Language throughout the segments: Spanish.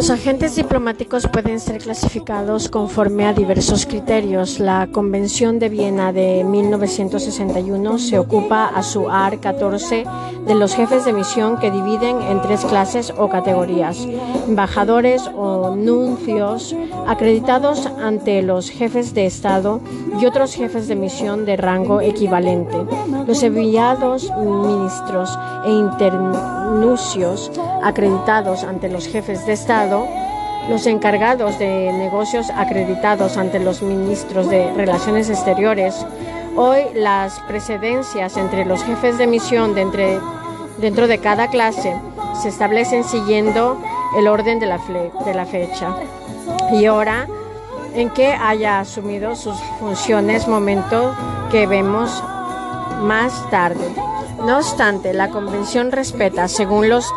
Los agentes diplomáticos pueden ser clasificados conforme a diversos criterios. La Convención de Viena de 1961 se ocupa a su AR 14 de los jefes de misión que dividen en tres clases o categorías. Embajadores o nuncios acreditados ante los jefes de Estado y otros jefes de misión de rango equivalente. Los enviados, ministros e internuncios acreditados ante los jefes de Estado los encargados de negocios acreditados ante los ministros de Relaciones Exteriores. Hoy las precedencias entre los jefes de misión de dentro de cada clase se establecen siguiendo el orden de la, de la fecha y hora en que haya asumido sus funciones, momento que vemos más tarde. No obstante, la Convención respeta, según los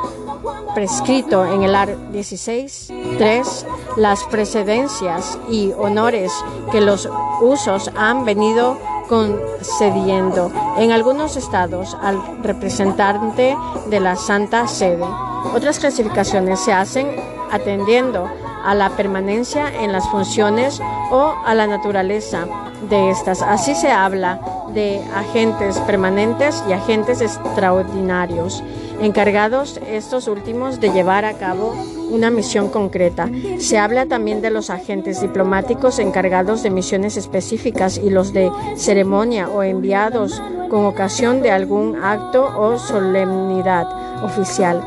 prescrito en el art. 16.3 las precedencias y honores que los usos han venido concediendo en algunos estados al representante de la Santa Sede. Otras clasificaciones se hacen atendiendo a la permanencia en las funciones o a la naturaleza de estas. Así se habla de agentes permanentes y agentes extraordinarios encargados estos últimos de llevar a cabo una misión concreta. Se habla también de los agentes diplomáticos encargados de misiones específicas y los de ceremonia o enviados con ocasión de algún acto o solemnidad oficial.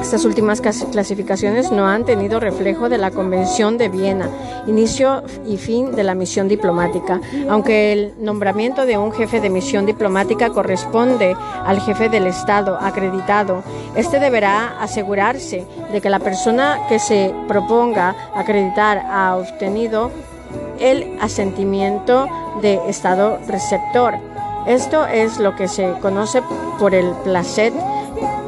Estas últimas clasificaciones no han tenido reflejo de la Convención de Viena, inicio y fin de la misión diplomática. Aunque el nombramiento de un jefe de misión diplomática corresponde al jefe del Estado acreditado, este deberá asegurarse de que la persona que se proponga acreditar ha obtenido el asentimiento de Estado receptor. Esto es lo que se conoce por el placet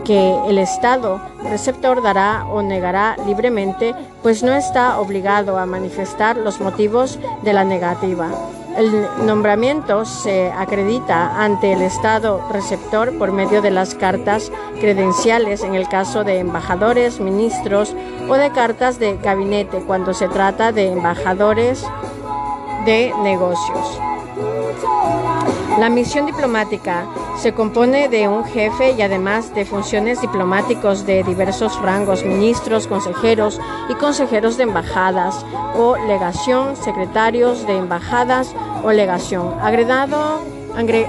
que el Estado receptor dará o negará libremente, pues no está obligado a manifestar los motivos de la negativa. El nombramiento se acredita ante el Estado receptor por medio de las cartas credenciales en el caso de embajadores, ministros o de cartas de gabinete cuando se trata de embajadores de negocios. La misión diplomática se compone de un jefe y además de funciones diplomáticos de diversos rangos, ministros, consejeros y consejeros de embajadas o legación, secretarios de embajadas o legación, agregado,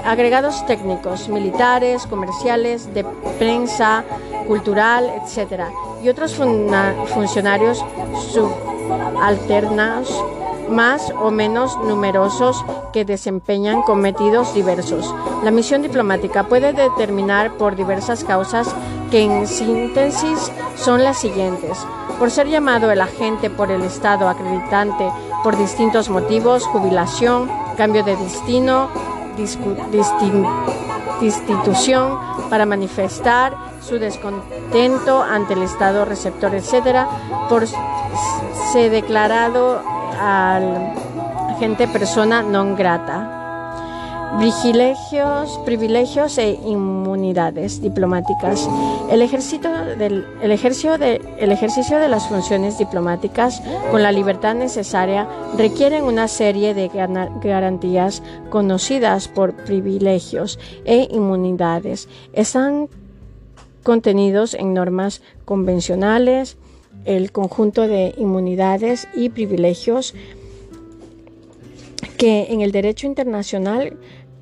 agregados técnicos, militares, comerciales, de prensa, cultural, etc. y otros funcionarios subalternos más o menos numerosos que desempeñan cometidos diversos. La misión diplomática puede determinar por diversas causas que en síntesis son las siguientes. Por ser llamado el agente por el Estado acreditante por distintos motivos, jubilación, cambio de destino, destitución, para manifestar su descontento ante el Estado receptor, etc., por ser declarado al agente persona non grata. Privilegios, privilegios e inmunidades diplomáticas. El, ejército del, el, ejercicio de, el ejercicio de las funciones diplomáticas con la libertad necesaria requieren una serie de garantías conocidas por privilegios e inmunidades. Están contenidos en normas convencionales, el conjunto de inmunidades y privilegios que en el derecho internacional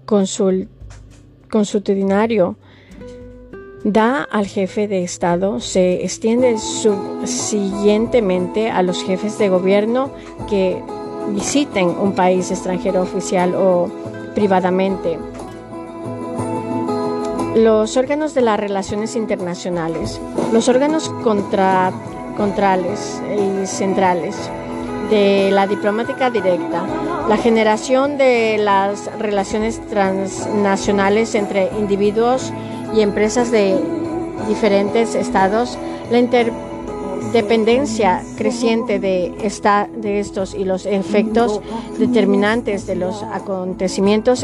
consuetudinario da al jefe de Estado se extiende subsiguientemente a los jefes de gobierno que visiten un país extranjero oficial o privadamente. Los órganos de las relaciones internacionales. Los órganos contra contrales y centrales de la diplomática directa, la generación de las relaciones transnacionales entre individuos y empresas de diferentes estados, la interdependencia creciente de, esta, de estos y los efectos determinantes de los acontecimientos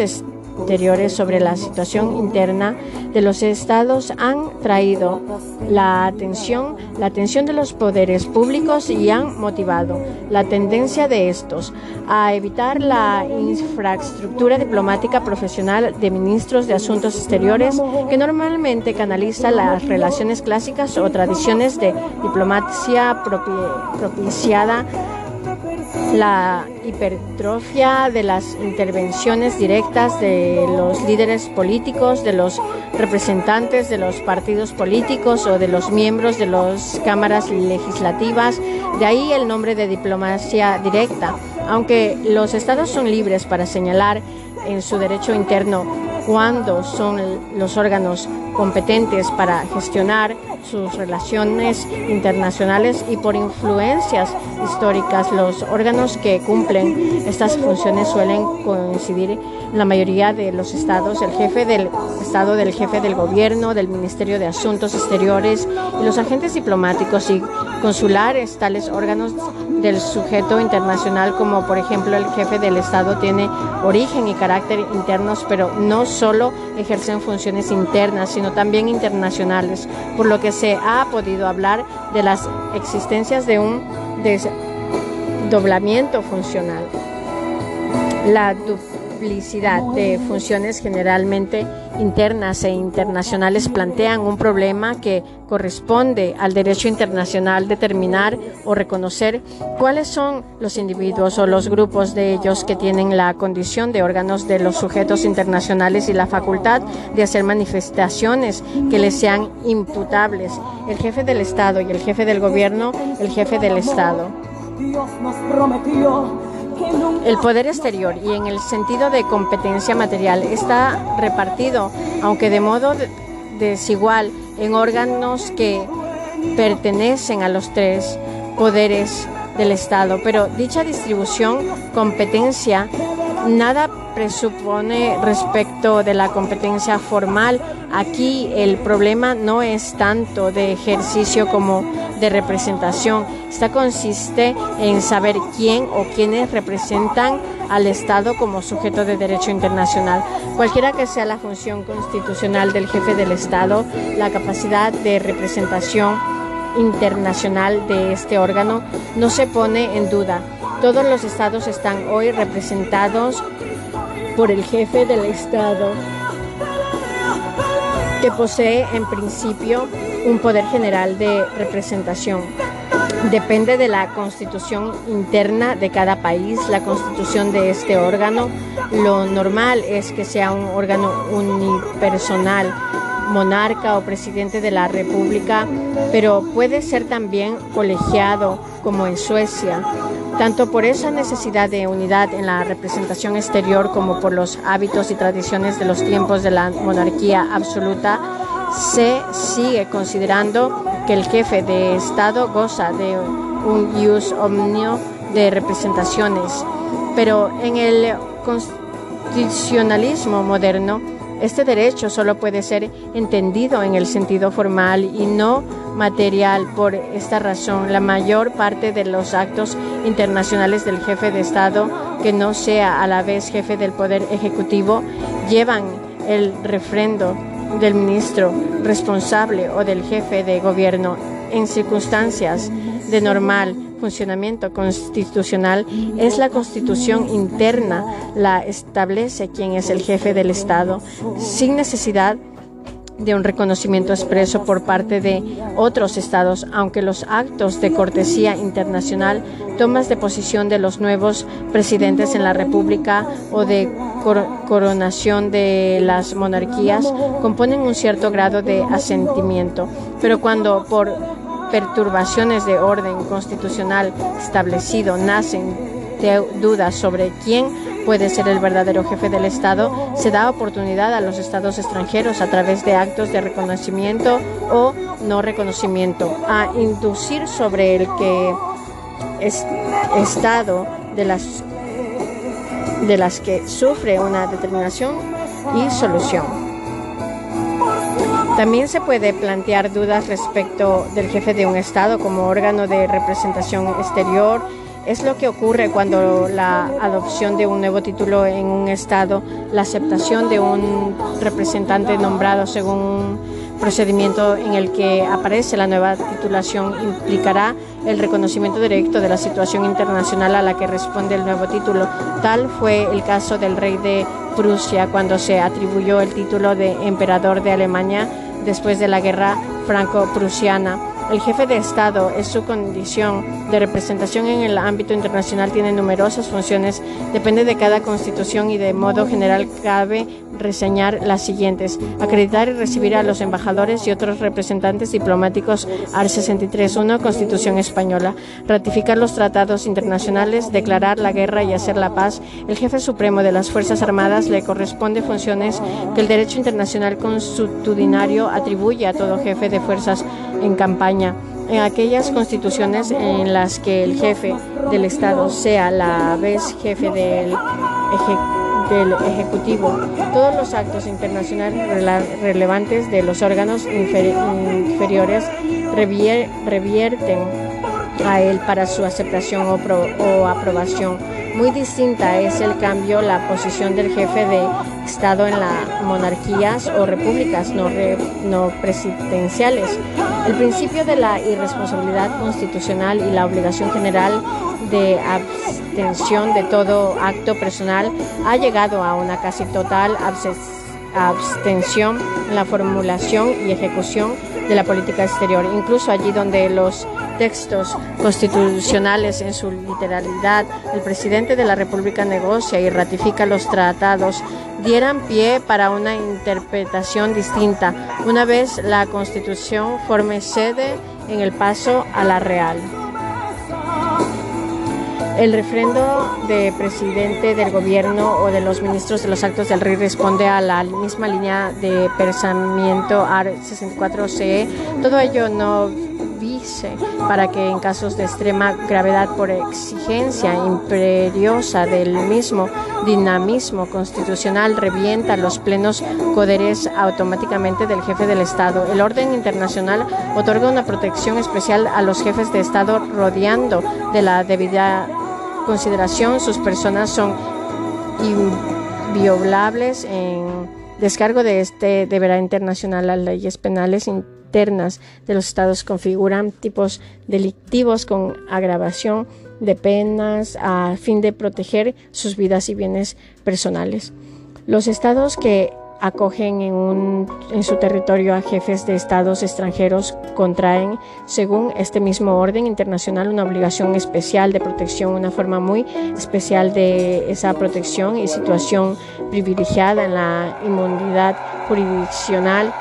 anteriores sobre la situación interna de los estados han traído la atención, la atención de los poderes públicos y han motivado la tendencia de estos a evitar la infraestructura diplomática profesional de ministros de Asuntos Exteriores que normalmente canaliza las relaciones clásicas o tradiciones de diplomacia propiciada la hipertrofia de las intervenciones directas de los líderes políticos, de los representantes de los partidos políticos o de los miembros de las cámaras legislativas, de ahí el nombre de diplomacia directa. Aunque los estados son libres para señalar en su derecho interno cuándo son los órganos competentes para gestionar sus relaciones internacionales y por influencias históricas los órganos que cumplen estas funciones suelen coincidir en la mayoría de los estados, el jefe del estado, del jefe del gobierno, del Ministerio de Asuntos Exteriores y los agentes diplomáticos y consulares, tales órganos del sujeto internacional como por ejemplo el jefe del estado tiene origen y carácter internos, pero no solo ejercen funciones internas, sino también internacionales, por lo que se ha podido hablar de las existencias de un desdoblamiento funcional. La de funciones generalmente internas e internacionales plantean un problema que corresponde al derecho internacional determinar o reconocer cuáles son los individuos o los grupos de ellos que tienen la condición de órganos de los sujetos internacionales y la facultad de hacer manifestaciones que les sean imputables. El jefe del Estado y el jefe del gobierno, el jefe del Estado. El poder exterior y en el sentido de competencia material está repartido, aunque de modo desigual, en órganos que pertenecen a los tres poderes del Estado. Pero dicha distribución, competencia, nada presupone respecto de la competencia formal. Aquí el problema no es tanto de ejercicio como de representación. Esta consiste en saber quién o quiénes representan al Estado como sujeto de derecho internacional. Cualquiera que sea la función constitucional del jefe del Estado, la capacidad de representación internacional de este órgano no se pone en duda. Todos los estados están hoy representados por el jefe del Estado, que posee en principio un poder general de representación. Depende de la constitución interna de cada país, la constitución de este órgano. Lo normal es que sea un órgano unipersonal, monarca o presidente de la república, pero puede ser también colegiado como en Suecia, tanto por esa necesidad de unidad en la representación exterior como por los hábitos y tradiciones de los tiempos de la monarquía absoluta se sigue considerando que el jefe de Estado goza de un ius omnio de representaciones, pero en el constitucionalismo moderno, este derecho solo puede ser entendido en el sentido formal y no material. Por esta razón, la mayor parte de los actos internacionales del jefe de Estado, que no sea a la vez jefe del Poder Ejecutivo, llevan el refrendo del ministro responsable o del jefe de gobierno en circunstancias de normal funcionamiento constitucional es la constitución interna, la establece quien es el jefe del Estado, sin necesidad de un reconocimiento expreso por parte de otros estados, aunque los actos de cortesía internacional, tomas de posición de los nuevos presidentes en la República o de coronación de las monarquías componen un cierto grado de asentimiento. Pero cuando por perturbaciones de orden constitucional establecido nacen dudas sobre quién puede ser el verdadero jefe del Estado, se da oportunidad a los estados extranjeros a través de actos de reconocimiento o no reconocimiento a inducir sobre el que es Estado de las, de las que sufre una determinación y solución. También se puede plantear dudas respecto del jefe de un Estado como órgano de representación exterior Es lo que ocurre cuando la adopción de un nuevo título en un Estado, la aceptación de un representante nombrado según un procedimiento en el que aparece la nueva titulación implicará el reconocimiento directo de la situación internacional a la que responde el nuevo título. Tal fue el caso del rey de Prusia cuando se atribuyó el título de emperador de Alemania después de la guerra franco-prusiana. El jefe de Estado es su condición de representación en el ámbito internacional, tiene numerosas funciones, depende de cada constitución y de modo general cabe reseñar las siguientes. Acreditar y recibir a los embajadores y otros representantes diplomáticos al 63.1 Constitución Española. Ratificar los tratados internacionales, declarar la guerra y hacer la paz. El jefe supremo de las Fuerzas Armadas le corresponde funciones que el derecho internacional consuetudinario atribuye a todo jefe de fuerzas en campaña en aquellas constituciones en las que el jefe del Estado sea la vez jefe del Ejecutivo. Todos los actos internacionales relevantes de los órganos inferiores revierten a él para su aceptación o, aprobación. Muy distinta es el cambio la posición del jefe de Estado en las monarquías o repúblicas no, no presidenciales. El principio de la irresponsabilidad constitucional y la obligación general de abstención de todo acto personal ha llegado a una casi total abstención en la formulación y ejecución de la política exterior, incluso allí donde los textos constitucionales en su literalidad, el presidente de la República negocia y ratifica los tratados, dieran pie para una interpretación distinta, una vez la Constitución forme sede en el paso a la real. El refrendo de presidente del gobierno o de los ministros de los actos del rey responde a la misma línea de pensamiento AR 64CE. Todo ello no dice para que en casos de extrema gravedad por exigencia imperiosa del mismo dinamismo constitucional revienta los plenos poderes automáticamente del jefe del Estado. El orden internacional otorga una protección especial a los jefes de Estado rodeando de la debida consideración, sus personas son inviolables en descargo de este deberá internacional. Las leyes penales internas de los estados configuran tipos delictivos con agravación de penas a fin de proteger sus vidas y bienes personales. Los estados que acogen en, en, su territorio a jefes de estados extranjeros, contraen, según este mismo orden internacional, una obligación especial de protección, una forma muy especial de esa protección y situación privilegiada en la inmunidad jurisdiccional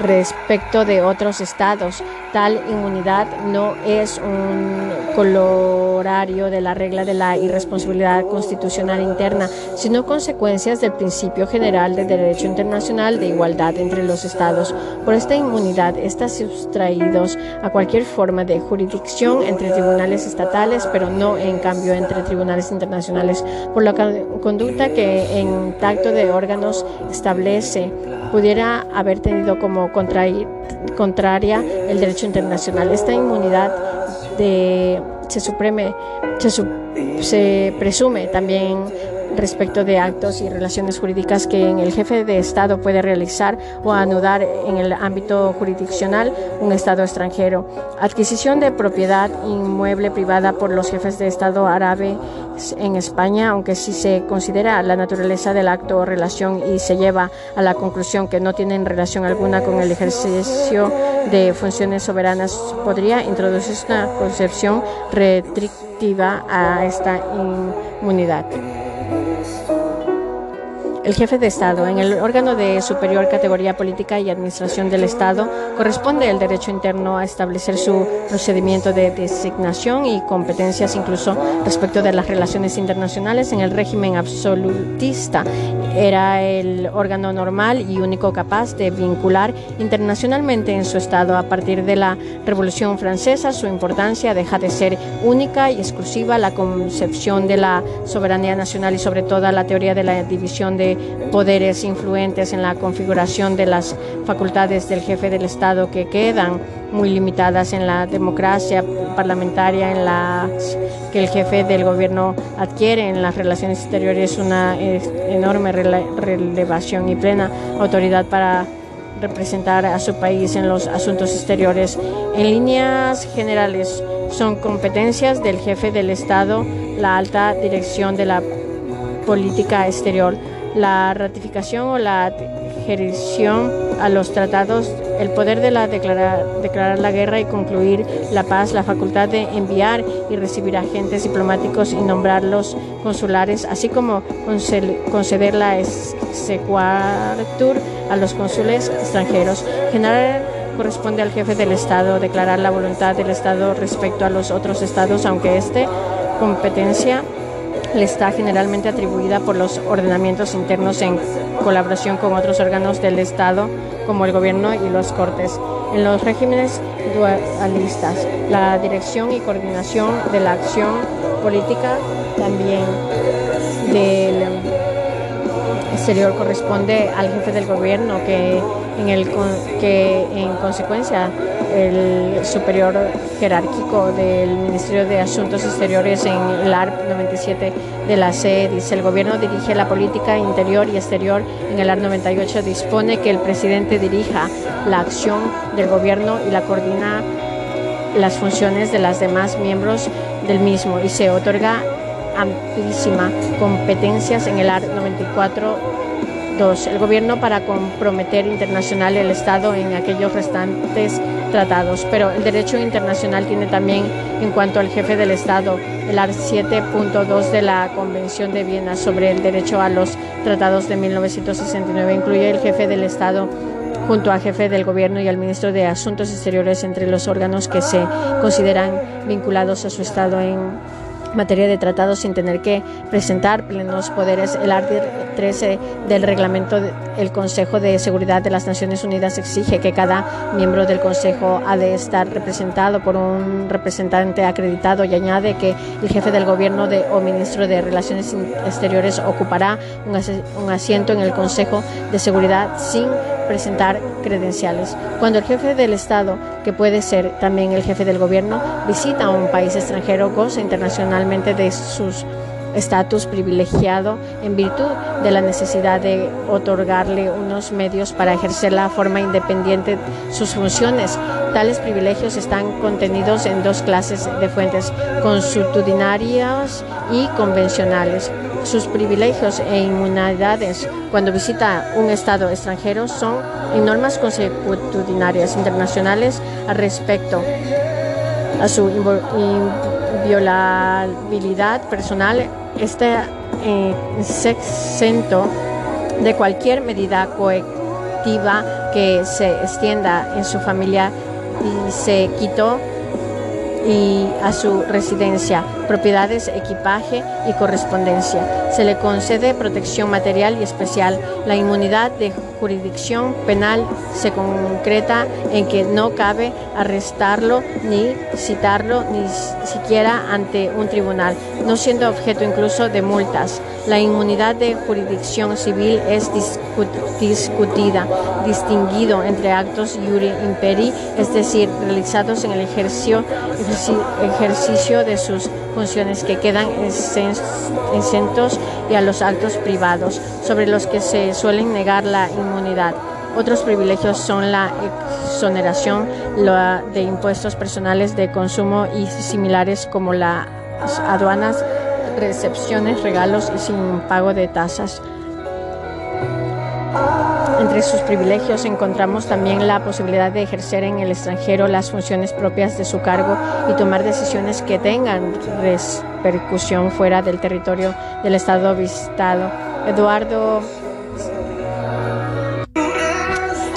respecto de otros estados. Tal inmunidad no es un colorario de la regla de la irresponsabilidad constitucional interna, sino consecuencias del principio general de derecho internacional de igualdad entre los estados. Por esta inmunidad están sustraídos a cualquier forma de jurisdicción entre tribunales estatales, pero no en cambio entre tribunales internacionales, por la conducta que en tacto de órganos establece pudiera haber tenido como contraria el derecho internacional. Esta inmunidad se, supreme, se presume también respecto de actos y relaciones jurídicas que el jefe de Estado puede realizar o anudar en el ámbito jurisdiccional un Estado extranjero. Adquisición de propiedad inmueble privada por los jefes de Estado árabe en España, aunque si se considera la naturaleza del acto o relación y se lleva a la conclusión que no tienen relación alguna con el ejercicio de funciones soberanas, podría introducirse una concepción restrictiva a esta inmunidad. history. El jefe de Estado, en el órgano de superior categoría política y administración del Estado, corresponde el derecho interno a establecer su procedimiento de designación y competencias incluso respecto de las relaciones internacionales en el régimen absolutista era el órgano normal y único capaz de vincular internacionalmente en su estado. A partir de la Revolución Francesa, su importancia deja de ser única y exclusiva. La concepción de la soberanía nacional y sobre todo la teoría de la división de poderes influentes en la configuración de las facultades del jefe del Estado que quedan muy limitadas en la democracia parlamentaria, en la que el jefe del gobierno adquiere en las relaciones exteriores una enorme relevación y plena autoridad para representar a su país en los asuntos exteriores. En líneas generales, son competencias del jefe del Estado la alta dirección de la política exterior, la ratificación o la adhesión a los tratados, el poder de la declarar, declarar la guerra y concluir la paz, la facultad de enviar y recibir agentes diplomáticos y nombrarlos consulares, así como conceder la exequatur a los cónsules extranjeros. General corresponde al jefe del Estado declarar la voluntad del Estado respecto a los otros estados, aunque esta competencia le está generalmente atribuida por los ordenamientos internos en colaboración con otros órganos del Estado, como el gobierno y los cortes. En los regímenes dualistas, la dirección y coordinación de la acción política también del exterior corresponde al jefe del gobierno que en el que en consecuencia el superior jerárquico del Ministerio de Asuntos Exteriores en el ARP 97 de la CE dice el gobierno dirige la política interior y exterior en el ARP 98 dispone que el presidente dirija la acción del gobierno y la coordina las funciones de las demás miembros del mismo y se otorga amplísima competencias en el ARP 94 2. El gobierno para comprometer internacional el Estado en aquellos restantes tratados, pero el derecho internacional tiene también en cuanto al jefe del Estado el art 7.2 de la Convención de Viena sobre el derecho a los tratados de 1969 incluye el jefe del Estado junto al jefe del gobierno y al ministro de Asuntos Exteriores entre los órganos que se consideran vinculados a su Estado en materia de tratados sin tener que presentar plenos poderes. El artículo 13 del reglamento del Consejo de Seguridad de las Naciones Unidas exige que cada miembro del Consejo ha de estar representado por un representante acreditado y añade que el jefe del gobierno de, o ministro de Relaciones Exteriores ocupará un asiento en el Consejo de Seguridad sin presentar credenciales. Cuando el jefe del Estado, que puede ser también el jefe del gobierno, visita un país extranjero, goza internacionalmente de sus estatus privilegiado en virtud de la necesidad de otorgarle unos medios para ejercer la forma independiente sus funciones. Tales privilegios están contenidos en dos clases de fuentes, consuetudinarias y convencionales. Sus privilegios e inmunidades cuando visita un Estado extranjero son en normas consuetudinarias internacionales al respecto a su inviolabilidad personal está eh, exento de cualquier medida coactiva que se extienda en su familia y se quitó y a su residencia, propiedades, equipaje y correspondencia. Se le concede protección material y especial. La inmunidad de jurisdicción penal se concreta en que no cabe arrestarlo ni citarlo ni siquiera ante un tribunal, no siendo objeto incluso de multas. La inmunidad de jurisdicción civil es discutida, distinguido entre actos iuri imperi, es decir, realizados en el ejercicio, ejercicio de sus funciones que quedan exentos y a los actos privados, sobre los que se suelen negar la inmunidad. Otros privilegios son la exoneración de impuestos personales de consumo y similares como las aduanas recepciones, regalos y sin pago de tasas. Entre sus privilegios encontramos también la posibilidad de ejercer en el extranjero las funciones propias de su cargo y tomar decisiones que tengan repercusión fuera del territorio del Estado visitado. Eduardo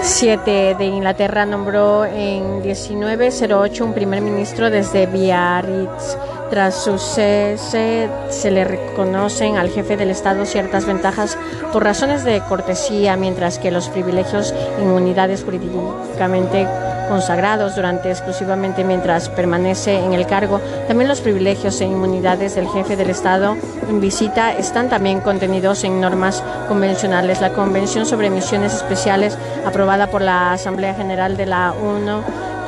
7 de Inglaterra nombró en 1908 un primer ministro desde Biarritz Tras su cese se le reconocen al jefe del Estado ciertas ventajas por razones de cortesía, mientras que los privilegios e inmunidades jurídicamente consagrados durante exclusivamente mientras permanece en el cargo. También los privilegios e inmunidades del jefe del Estado en visita están también contenidos en normas convencionales. La Convención sobre Misiones Especiales, aprobada por la Asamblea General de la ONU,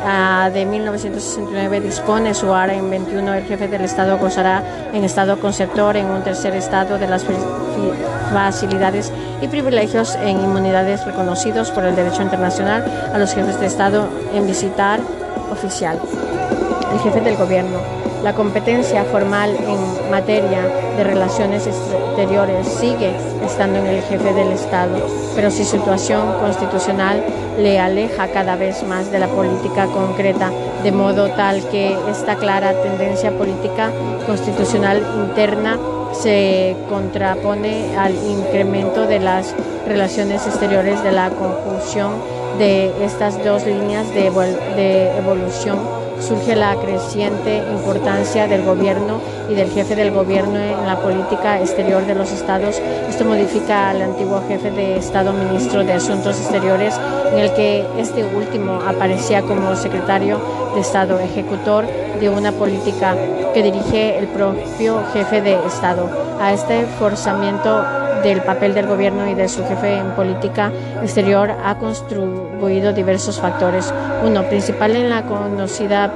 Ah, de 1969 dispone su área en 21. El jefe del Estado gozará en estado conceptor en un tercer estado de las facilidades y privilegios en inmunidades reconocidos por el derecho internacional a los jefes de Estado en visitar oficial. El jefe del gobierno la competencia formal en materia de relaciones exteriores sigue estando en el jefe del Estado, pero su situación constitucional le aleja cada vez más de la política concreta, de modo tal que esta clara tendencia política constitucional interna se contrapone al incremento de las relaciones exteriores de la conjunción de estas dos líneas de, de evolución surge la creciente importancia del gobierno y del jefe del gobierno en la política exterior de los estados. Esto modifica al antiguo jefe de Estado ministro de Asuntos Exteriores, en el que este último aparecía como secretario de Estado ejecutor de una política que dirige el propio jefe de Estado. A este forzamiento del papel del gobierno y de su jefe en política exterior ha contribuido diversos factores. Uno, principal en la conocida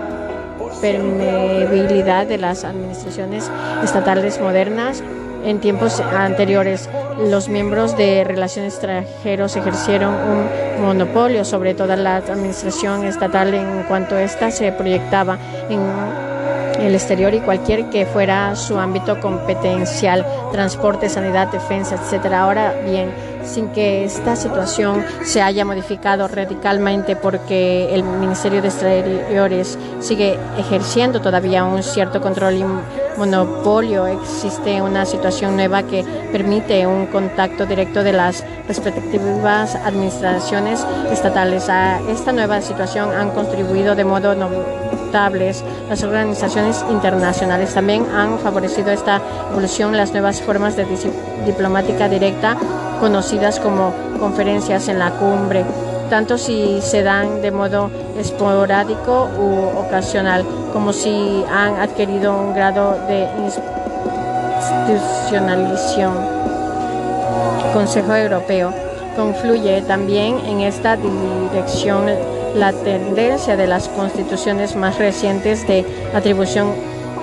permeabilidad de las administraciones estatales modernas. En tiempos anteriores, los miembros de relaciones extranjeros ejercieron un monopolio sobre toda la administración estatal en cuanto ésta se proyectaba en el exterior y cualquier que fuera su ámbito competencial, transporte, sanidad, defensa, etcétera. Ahora bien, sin que esta situación se haya modificado radicalmente porque el Ministerio de Exteriores sigue ejerciendo todavía un cierto control y monopolio, existe una situación nueva que permite un contacto directo de las respectivas administraciones estatales. A esta nueva situación han contribuido de modo las organizaciones internacionales. También han favorecido esta evolución las nuevas formas de diplomática directa conocidas como conferencias en la cumbre, tanto si se dan de modo esporádico u ocasional, como si han adquirido un grado de institucionalización. Consejo Europeo confluye también en esta dirección la tendencia de las constituciones más recientes de atribución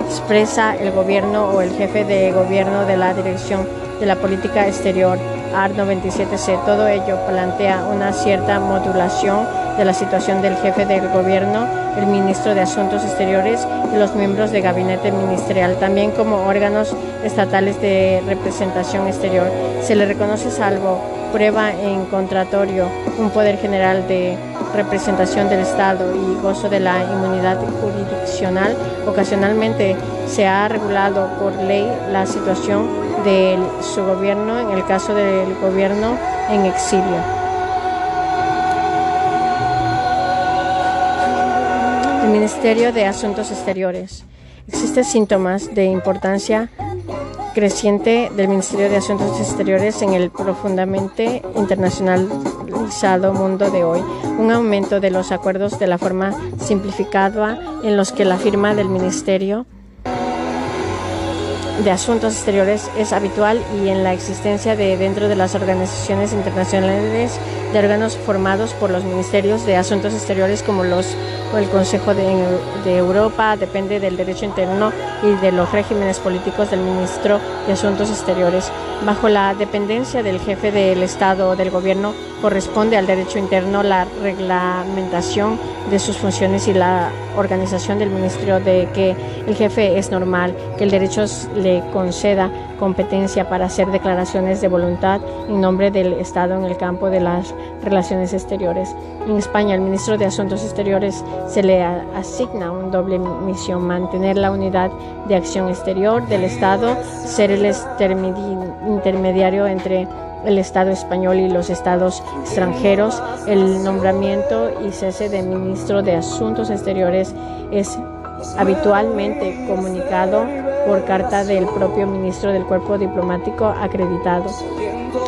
expresa el gobierno o el jefe de gobierno de la dirección de la política exterior AR 97C. Todo ello plantea una cierta modulación de la situación del jefe del gobierno, el ministro de Asuntos Exteriores y los miembros de gabinete ministerial, también como órganos estatales de representación exterior. Se le reconoce salvo prueba en contratorio un poder general de representación del Estado y gozo de la inmunidad jurisdiccional. Ocasionalmente se ha regulado por ley la situación de su gobierno en el caso del gobierno en exilio. El Ministerio de Asuntos Exteriores. Existen síntomas de importancia creciente del Ministerio de Asuntos Exteriores en el profundamente internacionalizado mundo de hoy, un aumento de los acuerdos de la forma simplificada en los que la firma del Ministerio de Asuntos Exteriores es habitual y en la existencia de dentro de las organizaciones internacionales de órganos formados por los ministerios de Asuntos Exteriores como los el Consejo de, Europa depende del derecho interno y de los regímenes políticos del ministro de Asuntos Exteriores. Bajo la dependencia del jefe del Estado o del gobierno corresponde al derecho interno la reglamentación de sus funciones y la organización del ministerio de que el jefe es normal, que el derecho le conceda competencia para hacer declaraciones de voluntad en nombre del Estado en el campo de las relaciones exteriores. En España, el ministro de Asuntos Exteriores se le asigna una doble misión, mantener la unidad de acción exterior del Estado, ser el intermediario entre el Estado español y los estados extranjeros. El nombramiento y cese de ministro de Asuntos Exteriores es habitualmente comunicado por carta del propio ministro del cuerpo diplomático acreditado.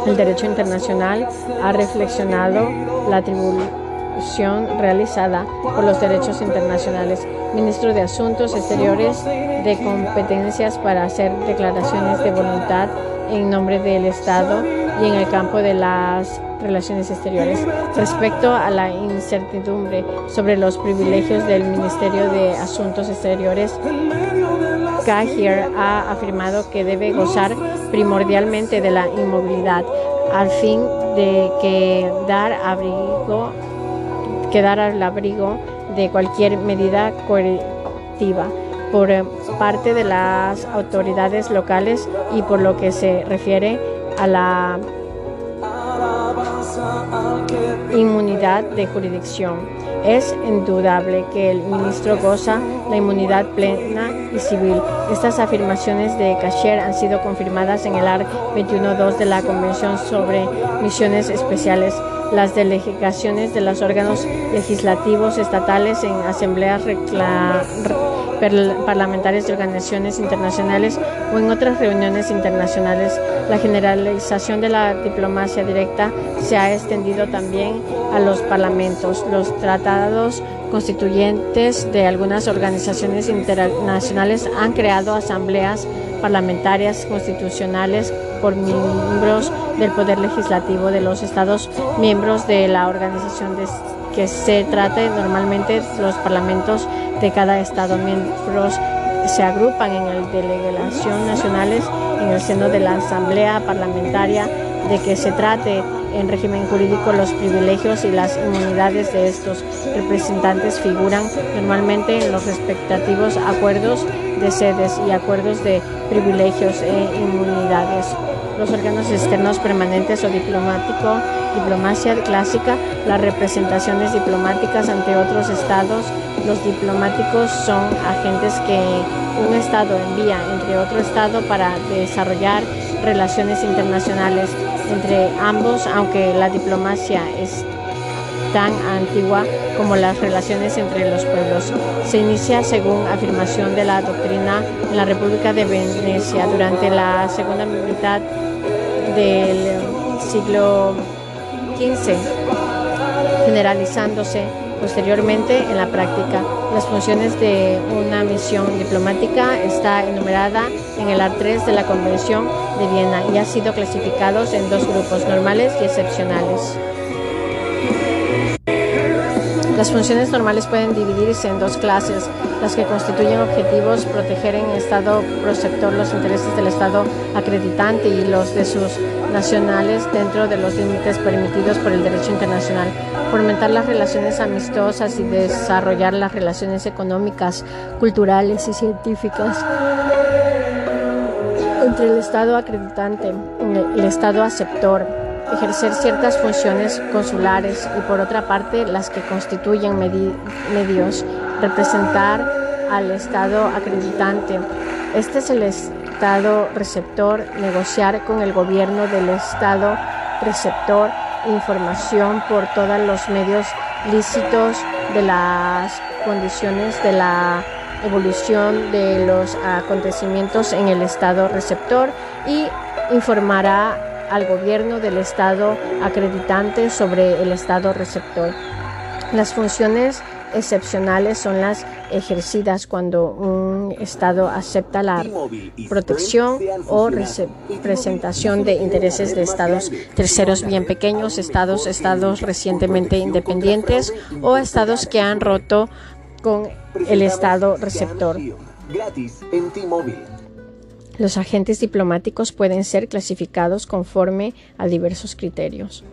El derecho internacional ha reflexionado la atribución realizada por los derechos internacionales. Ministro de Asuntos Exteriores de competencias para hacer declaraciones de voluntad en nombre del Estado y en el campo de las relaciones exteriores. Respecto a la incertidumbre sobre los privilegios del Ministerio de Asuntos Exteriores, Cahier ha afirmado que debe gozar primordialmente de la inmovilidad al fin de que dar abrigo, quedar al abrigo de cualquier medida coercitiva por parte de las autoridades locales y por lo que se refiere a la inmunidad de jurisdicción. Es indudable que el ministro goza la inmunidad plena y civil. Estas afirmaciones de Cacher han sido confirmadas en el ARC 21.2 de la Convención sobre Misiones Especiales. Las delegaciones de los órganos legislativos estatales en asambleas parlamentarias de organizaciones internacionales o en otras reuniones internacionales. La generalización de la diplomacia directa se ha extendido también a los parlamentos. Los tratados constituyentes de algunas organizaciones internacionales han creado asambleas parlamentarias constitucionales por miembros del Poder Legislativo de los Estados miembros de la organización de que se trate normalmente los parlamentos de cada Estado miembros se agrupan en el delegación nacionales en el seno de la Asamblea Parlamentaria de que se trate en régimen jurídico los privilegios y las inmunidades de estos representantes figuran normalmente en los respectivos acuerdos de sedes y acuerdos de privilegios e inmunidades. Los órganos externos permanentes o diplomático, diplomacia clásica, las representaciones diplomáticas ante otros estados, los diplomáticos son agentes que un estado envía entre otro estado para desarrollar relaciones internacionales entre ambos, aunque la diplomacia es tan antigua como las relaciones entre los pueblos. Se inicia según afirmación de la doctrina en la República de Venecia durante la segunda mitad del siglo XV, generalizándose posteriormente en la práctica. Las funciones de una misión diplomática está enumerada en el art 3 de la Convención de Viena y ha sido clasificados en dos grupos, normales y excepcionales. Las funciones normales pueden dividirse en dos clases, las que constituyen objetivos, proteger en estado proceptor los intereses del Estado acreditante y los de sus nacionales dentro de los límites permitidos por el derecho internacional, fomentar las relaciones amistosas y desarrollar las relaciones económicas, culturales y científicas entre el Estado acreditante y el Estado aceptor. Ejercer ciertas funciones consulares y por otra parte las que constituyen medios, representar al Estado acreditante. Este es el Estado receptor, negociar con el gobierno del Estado receptor información por todos los medios lícitos de las condiciones de la evolución de los acontecimientos en el estado receptor y informará al gobierno del Estado acreditante sobre el Estado receptor. Las funciones excepcionales son las ejercidas cuando un Estado acepta la protección o representación de intereses de Estados terceros bien pequeños, Estados, Estados recientemente independientes o Estados que han roto con el Estado receptor. Los agentes diplomáticos pueden ser clasificados conforme a diversos criterios.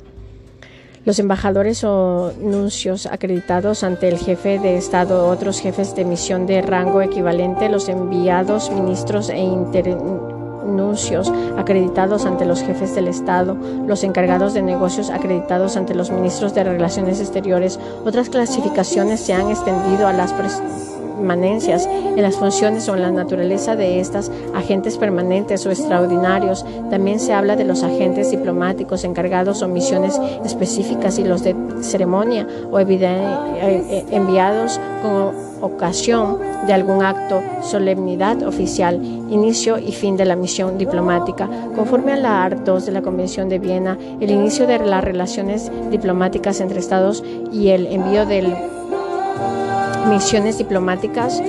Los embajadores o nuncios acreditados ante el jefe de Estado otros jefes de misión de rango equivalente, los enviados, ministros e internuncios acreditados ante los jefes del Estado, los encargados de negocios acreditados ante los ministros de Relaciones Exteriores. Otras clasificaciones se han extendido a las permanencias en las funciones o en la naturaleza de estas agentes permanentes o extraordinarios. También se habla de los agentes diplomáticos encargados o misiones específicas y los de ceremonia o eh, eh, enviados como ocasión de algún acto, solemnidad oficial, inicio y fin de la misión diplomática. Conforme a la Art 2 de la Convención de Viena, el inicio de las relaciones diplomáticas entre Estados y el envío de misiones diplomáticas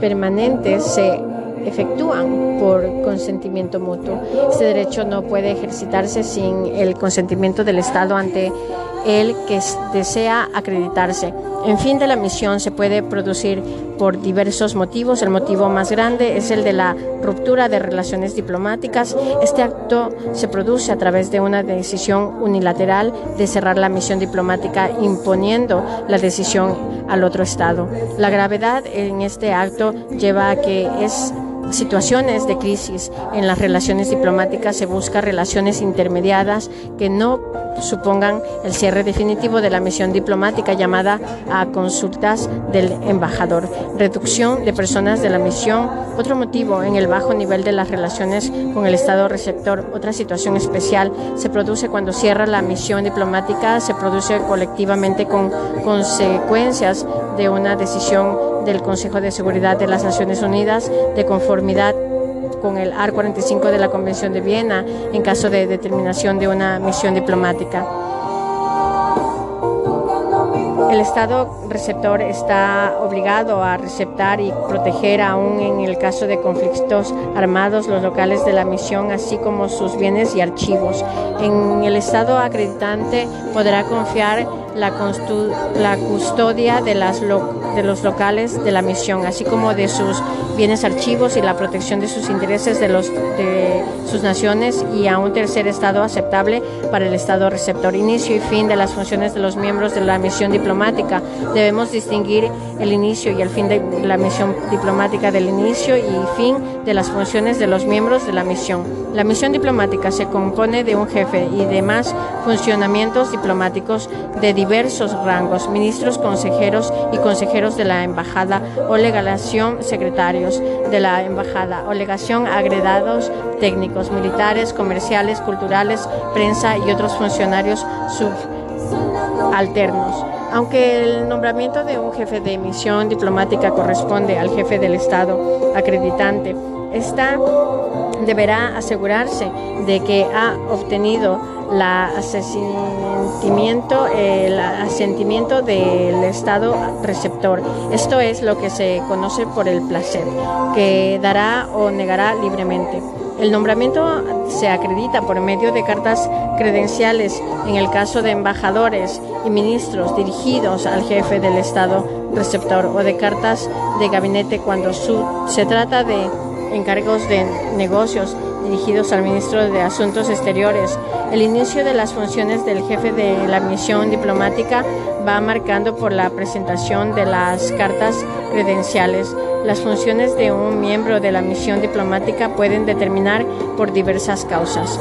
permanentes se efectúan por consentimiento mutuo. Este derecho no puede ejercitarse sin el consentimiento del Estado ante el que desea acreditarse. En fin de la misión se puede producir por diversos motivos. El motivo más grande es el de la ruptura de relaciones diplomáticas. Este acto se produce a través de una decisión unilateral de cerrar la misión diplomática imponiendo la decisión al otro Estado. La gravedad en este acto lleva a que es situaciones de crisis en las relaciones diplomáticas se busca relaciones intermediadas que no supongan el cierre definitivo de la misión diplomática llamada a consultas del embajador, reducción de personas de la misión, otro motivo en el bajo nivel de las relaciones con el Estado receptor, otra situación especial se produce cuando cierra la misión diplomática, se produce colectivamente con consecuencias de una decisión del Consejo de Seguridad de las Naciones Unidas de conformidad con el AR 45 de la Convención de Viena en caso de determinación de una misión diplomática. El Estado receptor está obligado a receptar y proteger aún en el caso de conflictos armados los locales de la misión, así como sus bienes y archivos. En el Estado acreditante podrá confiar la, custodia de, los locales de la misión, así como de sus bienes archivos y la protección de sus intereses de, de sus naciones y a un tercer Estado aceptable para el Estado receptor. Inicio y fin de las funciones de los miembros de la misión diplomática. Debemos distinguir el inicio y el fin de la misión diplomática del inicio y fin de las funciones de los miembros de la misión. La misión diplomática se compone de un jefe y demás funcionamientos diplomáticos de diversos rangos, ministros, consejeros y consejeros de la embajada o legación, secretarios de la embajada o legación, agregados técnicos, militares, comerciales, culturales, prensa y otros funcionarios subalternos. Aunque el nombramiento de un jefe de misión diplomática corresponde al jefe del Estado acreditante, esta deberá asegurarse de que ha obtenido asentimiento, el asentimiento del Estado receptor. Esto es lo que se conoce por el placer, que dará o negará libremente. El nombramiento se acredita por medio de cartas credenciales en el caso de embajadores y ministros dirigidos al jefe del Estado receptor o de cartas de gabinete cuando se trata de encargos de negocios dirigidos al ministro de Asuntos Exteriores. El inicio de las funciones del jefe de la misión diplomática va marcando por la presentación de las cartas credenciales. Las funciones de un miembro de la misión diplomática pueden determinar por diversas causas.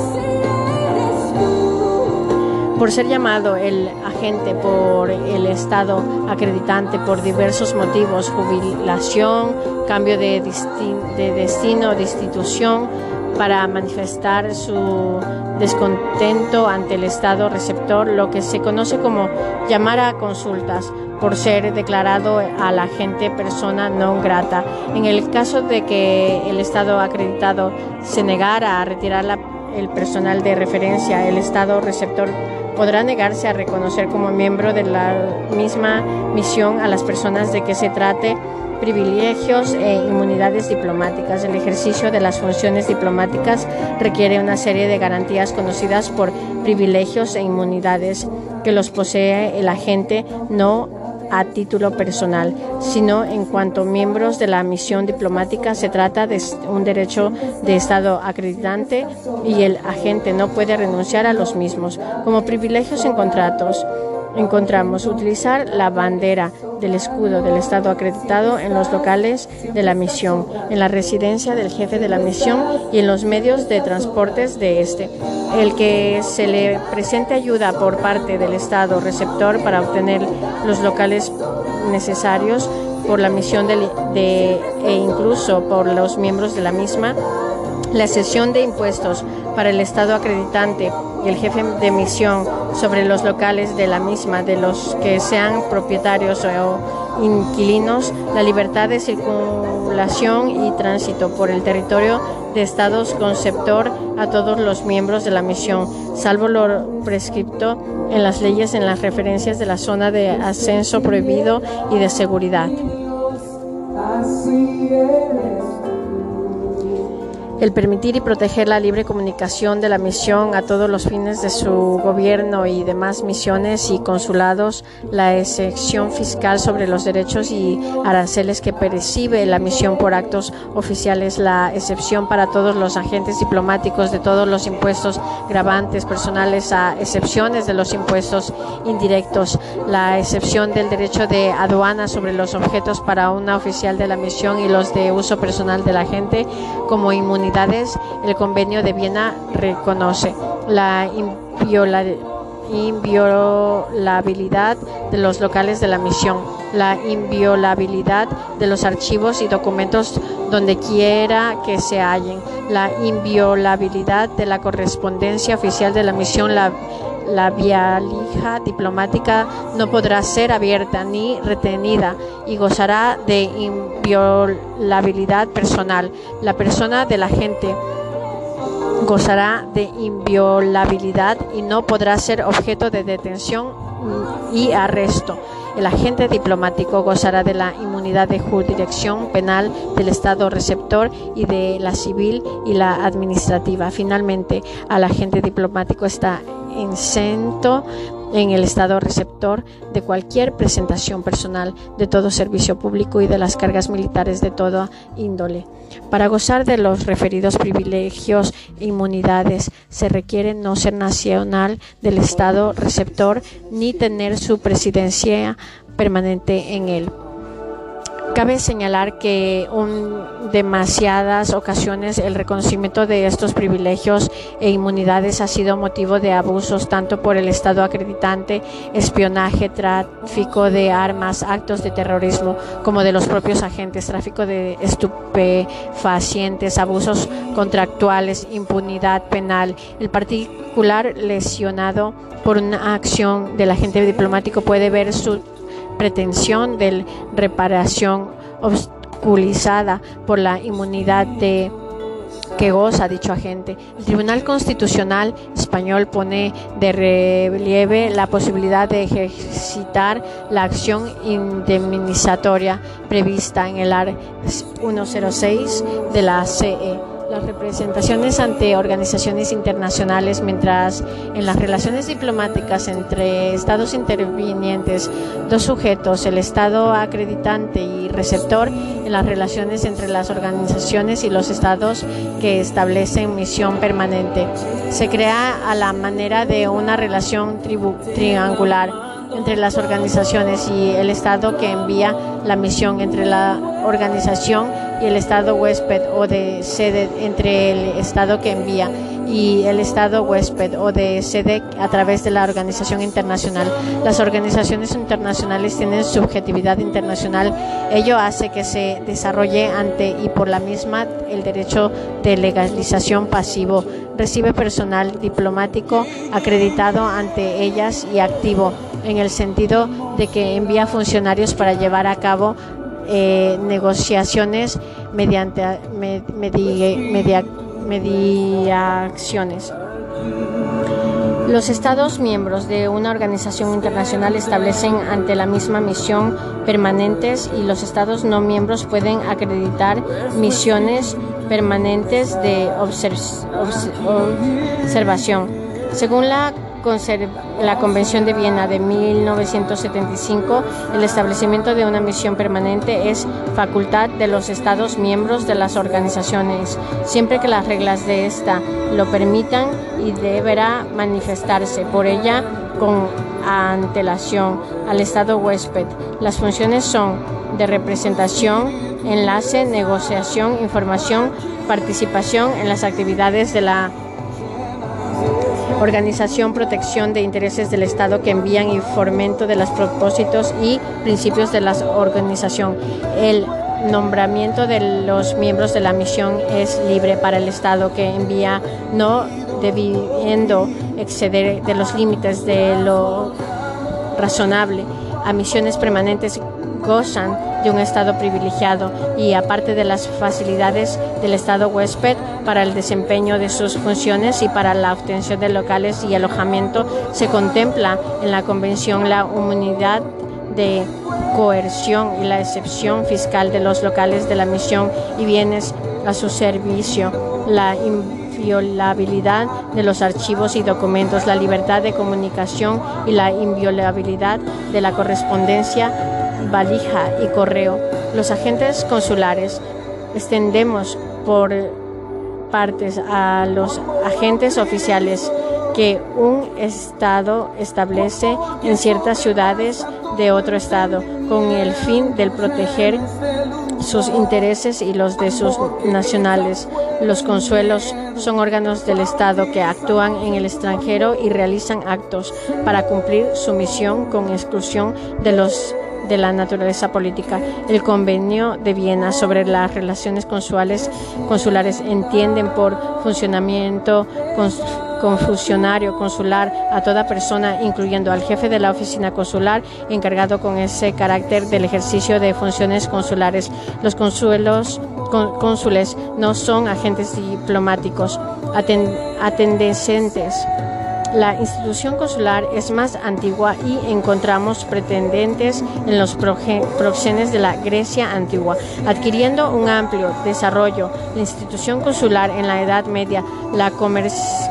Por ser llamado el agente por el Estado acreditante por diversos motivos, jubilación, cambio de, de destino de institución, para manifestar su descontento ante el Estado receptor, lo que se conoce como llamar a consultas por ser declarado a la gente persona no grata. En el caso de que el Estado acreditado se negara a retirar el personal de referencia, el Estado receptor podrá negarse a reconocer como miembro de la misma misión a las personas de que se trate privilegios e inmunidades diplomáticas. El ejercicio de las funciones diplomáticas requiere una serie de garantías conocidas por privilegios e inmunidades que los posee el agente no a título personal, sino en cuanto miembros de la misión diplomática se trata de un derecho de Estado acreditante y el agente no puede renunciar a los mismos. Como privilegios en contratos, encontramos utilizar la bandera del escudo del Estado acreditado en los locales de la misión, en la residencia del jefe de la misión y en los medios de transportes de este. El que se le presente ayuda por parte del Estado receptor para obtener los locales necesarios por la misión de, e incluso por los miembros de la misma La sesión de impuestos para el Estado acreditante y el jefe de misión sobre los locales de la misma, de los que sean propietarios o inquilinos, la libertad de circulación y tránsito por el territorio de Estados conceptor a todos los miembros de la misión, salvo lo prescripto en las leyes en las referencias de la zona de ascenso prohibido y de seguridad el permitir y proteger la libre comunicación de la misión a todos los fines de su gobierno y demás misiones y consulados, la excepción fiscal sobre los derechos y aranceles que percibe la misión por actos oficiales, la excepción para todos los agentes diplomáticos de todos los impuestos gravantes personales a excepciones de los impuestos indirectos, la excepción del derecho de aduana sobre los objetos para una oficial de la misión y los de uso personal de la gente como inmunidad el Convenio de Viena reconoce la inviolabilidad de los locales de la misión, la inviolabilidad de los archivos y documentos donde quiera que se hallen, la inviolabilidad de la correspondencia oficial de la misión, la la vialija diplomática no podrá ser abierta ni retenida y gozará de inviolabilidad personal. La persona de la gozará de inviolabilidad y no podrá ser objeto de detención y arresto. El agente diplomático gozará de la inmunidad de jurisdicción penal del Estado receptor y de la civil y la administrativa. Finalmente, al agente diplomático está exento en el estado receptor de cualquier presentación personal, de todo servicio público y de las cargas militares de toda índole. Para gozar de los referidos privilegios e inmunidades se requiere no ser nacional del estado receptor ni tener su presidencia permanente en él. Cabe señalar que en demasiadas ocasiones el reconocimiento de estos privilegios e inmunidades ha sido motivo de abusos tanto por el Estado acreditante, espionaje, tráfico de armas, actos de terrorismo, como de los propios agentes, tráfico de estupefacientes, abusos contractuales, impunidad penal. El particular lesionado por una acción del agente diplomático puede ver su pretensión de reparación obstaculizada por la inmunidad de que goza dicho agente. El Tribunal Constitucional español pone de relieve la posibilidad de ejercitar la acción indemnizatoria prevista en el AR 106 de la CE las representaciones ante organizaciones internacionales, mientras en las relaciones diplomáticas entre estados intervinientes, dos sujetos, el estado acreditante y receptor, en las relaciones entre las organizaciones y los estados que establecen misión permanente. Se crea a la manera de una relación triangular entre las organizaciones y el Estado que envía la misión, entre la organización y el Estado huésped o de sede, entre el Estado que envía y el Estado huésped o de sede a través de la organización internacional. Las organizaciones internacionales tienen subjetividad internacional. Ello hace que se desarrolle ante y por la misma el derecho de legalización pasivo. Recibe personal diplomático acreditado ante ellas y activo en el sentido de que envía funcionarios para llevar a cabo eh, negociaciones mediante mediaciones. Los Estados miembros de una organización internacional establecen ante la misma misión permanentes y los Estados no miembros pueden acreditar misiones permanentes de observación. Según la la Convención de Viena de 1975, el establecimiento de una misión permanente es facultad de los Estados miembros de las organizaciones, siempre que las reglas de esta lo permitan y deberá manifestarse por ella con antelación al Estado huésped. Las funciones son de representación, enlace, negociación, información, participación en las actividades de la organización, protección de intereses del Estado que envían y fomento de los propósitos y principios de la organización. El nombramiento de los miembros de la misión es libre para el Estado que envía, no debiendo exceder de los límites de lo razonable a misiones permanentes gozan de un estado privilegiado y aparte de las facilidades del estado huésped para el desempeño de sus funciones y para la obtención de locales y alojamiento, se contempla en la Convención la inmunidad de coerción y la excepción fiscal de los locales de la misión y bienes a su servicio, la inviolabilidad de los archivos y documentos, la libertad de comunicación y la inviolabilidad de la correspondencia, valija y correo. Los agentes consulares extendemos por partes a los agentes oficiales que un Estado establece en ciertas ciudades de otro Estado con el fin de proteger sus intereses y los de sus nacionales. Los consuelos son órganos del Estado que actúan en el extranjero y realizan actos para cumplir su misión con exclusión de los de la naturaleza política. El convenio de Viena sobre las relaciones consulares, consulares entienden por funcionamiento confusionario consular a toda persona, incluyendo al jefe de la oficina consular, encargado con ese carácter del ejercicio de funciones consulares. Los consuelos, cónsules no son agentes diplomáticos atendentes la institución consular es más antigua y encontramos pretendentes en los proxenes de la Grecia antigua, adquiriendo un amplio desarrollo. La institución consular en la Edad Media, los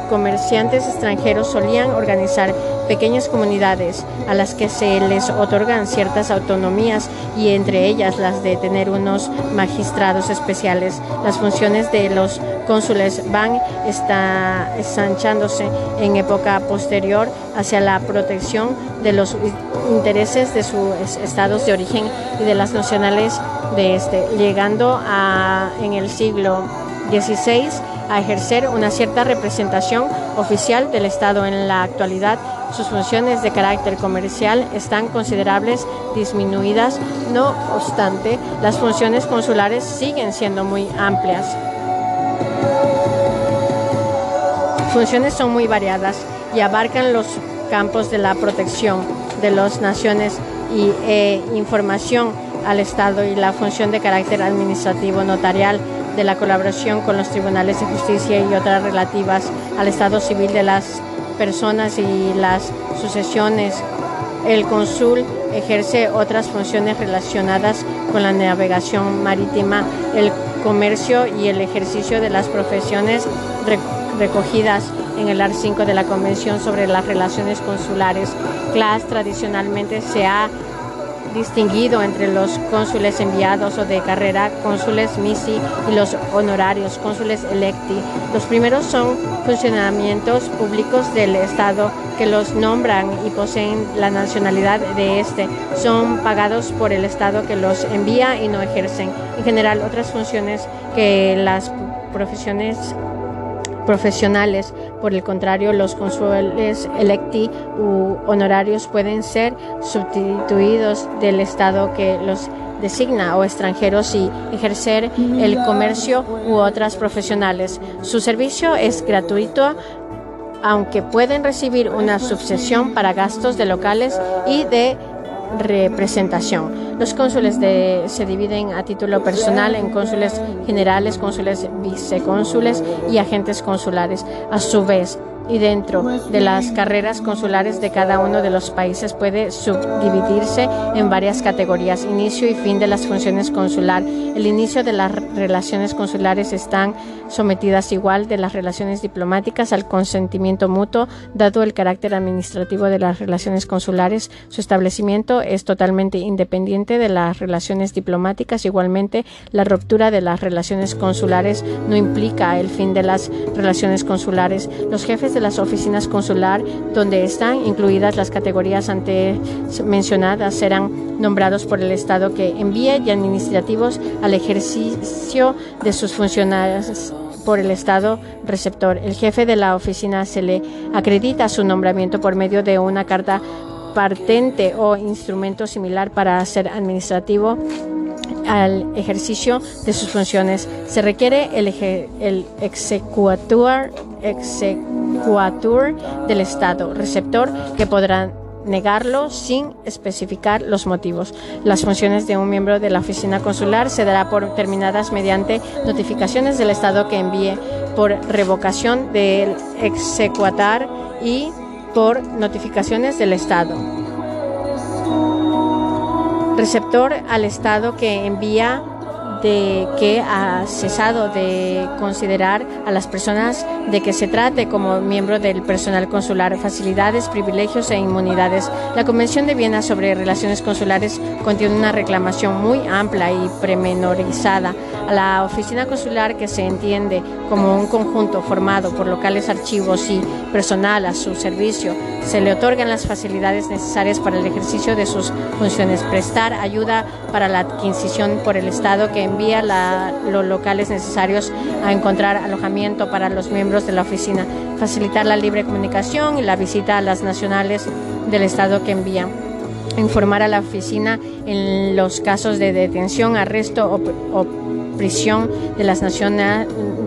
comerciantes extranjeros solían organizar pequeñas comunidades a las que se les otorgan ciertas autonomías y entre ellas las de tener unos magistrados especiales. Las funciones de los cónsules van está, ensanchándose en época posterior hacia la protección de los intereses de sus estados de origen y de las nacionales de este, llegando a en el siglo XVI a ejercer una cierta representación oficial del Estado en la actualidad. Sus funciones de carácter comercial están considerables disminuidas, no obstante, las funciones consulares siguen siendo muy amplias. Funciones son muy variadas y abarcan los campos de la protección de las naciones y e información al Estado y la función de carácter administrativo notarial de la colaboración con los tribunales de justicia y otras relativas al Estado civil de las personas y las sucesiones. El cónsul ejerce otras funciones relacionadas con la navegación marítima, el comercio y el ejercicio de las profesiones recogidas en el art 5 de la Convención sobre las Relaciones Consulares. CLAS tradicionalmente se ha distinguido entre los cónsules enviados o de carrera, cónsules misi y los honorarios, cónsules electi. Los primeros son funcionamientos públicos del Estado que los nombran y poseen la nacionalidad de este. Son pagados por el Estado que los envía y no ejercen. En general, otras funciones que las profesiones profesionales. Por el contrario, los consules electi u honorarios pueden ser sustituidos del Estado que los designa o extranjeros y ejercer el comercio u otras profesionales. Su servicio es gratuito aunque pueden recibir una subsesión para gastos de locales y de representación. Los cónsules se dividen a título personal en cónsules generales, cónsules vicecónsules y agentes consulares. A su vez, y dentro de las carreras consulares de cada uno de los países puede subdividirse en varias categorías, inicio y fin de las funciones consular. El inicio de las relaciones consulares están sometidas igual de las relaciones diplomáticas al consentimiento mutuo, dado el carácter administrativo de las relaciones consulares. Su establecimiento es totalmente independiente de las relaciones diplomáticas. Igualmente, la ruptura de las relaciones consulares no implica el fin de las relaciones consulares. Los jefes de las oficinas consular, donde están incluidas las categorías antes mencionadas, serán nombrados por el Estado que envíe y administrativos al ejercicio de sus funcionarios por el Estado receptor. El jefe de la oficina se le acredita su nombramiento por medio de una carta patente o instrumento similar para ser administrativo al ejercicio de sus funciones. Se requiere el, el executor del Estado, receptor, que podrá negarlo sin especificar los motivos. Las funciones de un miembro de la oficina consular se dará por terminadas mediante notificaciones del Estado que envíe por revocación del executar y por notificaciones del Estado. Receptor al Estado que envía de que ha cesado de considerar a las personas de que se trate como miembro del personal consular, facilidades, privilegios e inmunidades. La Convención de Viena sobre Relaciones Consulares contiene una reclamación muy amplia y premenorizada a la oficina consular que se entiende como un conjunto formado por locales archivos y personal a su servicio. Se le otorgan las facilidades necesarias para el ejercicio de sus funciones, prestar ayuda para la adquisición por el Estado que envía los locales necesarios a encontrar alojamiento para los miembros de la oficina, facilitar la libre comunicación y la visita a las nacionales del Estado que envía informar a la oficina en los casos de detención, arresto o, prisión de las,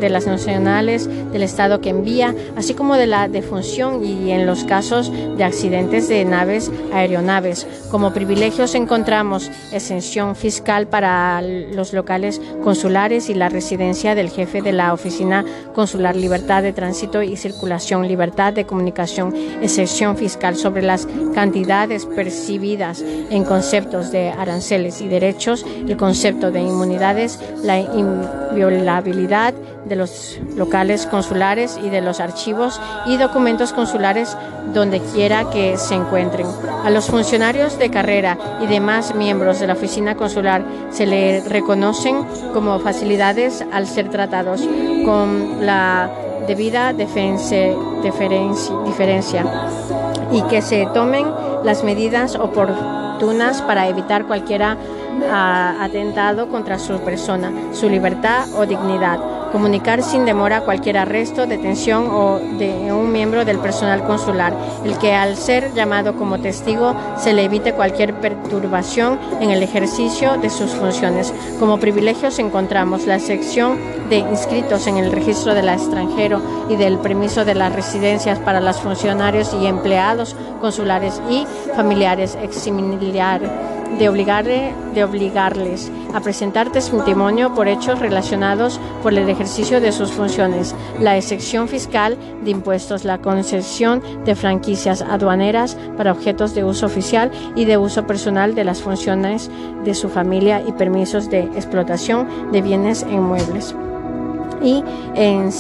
de las nacionales del Estado que envía, así como de la defunción y en los casos de accidentes de naves, aeronaves. Como privilegios encontramos exención fiscal para los locales consulares y la residencia del jefe de la oficina consular, libertad de tránsito y circulación, libertad de comunicación, exención fiscal sobre las cantidades percibidas en conceptos de aranceles y derechos, el concepto de inmunidades, la inviolabilidad de los locales consulares y de los archivos y documentos consulares donde quiera que se encuentren. A los funcionarios de carrera y demás miembros de la oficina consular se le reconocen como facilidades al ser tratados con la debida diferencia y que se tomen las medidas oportunas para evitar cualquier atentado contra su persona, su libertad o dignidad comunicar sin demora cualquier arresto, detención o de un miembro del personal consular, el que al ser llamado como testigo se le evite cualquier perturbación en el ejercicio de sus funciones. Como privilegios encontramos la sección de inscritos en el registro del extranjero y del permiso de las residencias para los funcionarios y empleados consulares y familiares eximiliares de, de obligarles a presentar testimonio por hechos relacionados por el ejercicio de sus funciones, la excepción fiscal de impuestos, la concesión de franquicias aduaneras para objetos de uso oficial y de uso personal de las funciones de su familia y permisos de explotación de bienes en muebles y en